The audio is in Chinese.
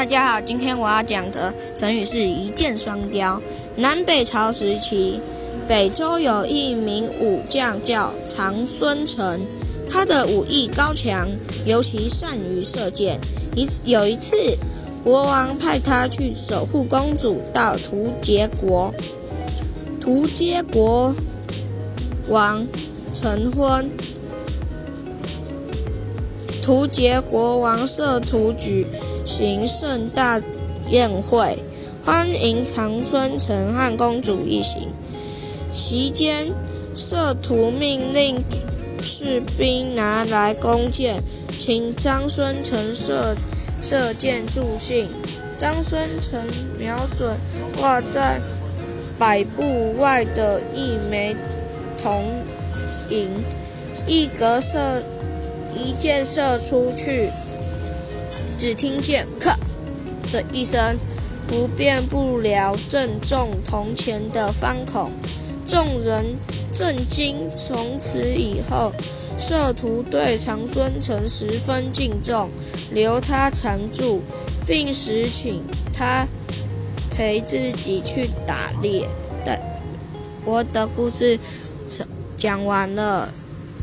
大家好，今天我要讲的成语是一箭双雕。南北朝时期，北周有一名武将叫长孙成，他的武艺高强，尤其善于射箭。一次有一次，国王派他去守护公主到图杰国，图杰国王成婚，图杰国王设图举。行盛大宴会，欢迎长孙成和公主一行。席间，摄图命令士兵拿来弓箭，请张孙成射射箭助兴。张孙成瞄准挂在百步外的一枚铜银，一格射一箭射出去。只听见“咔”的一声，不变不了，正中铜钱的方孔。众人震惊。从此以后，摄徒对长孙成十分敬重，留他常住，并时请他陪自己去打猎。但，我的故事讲完了。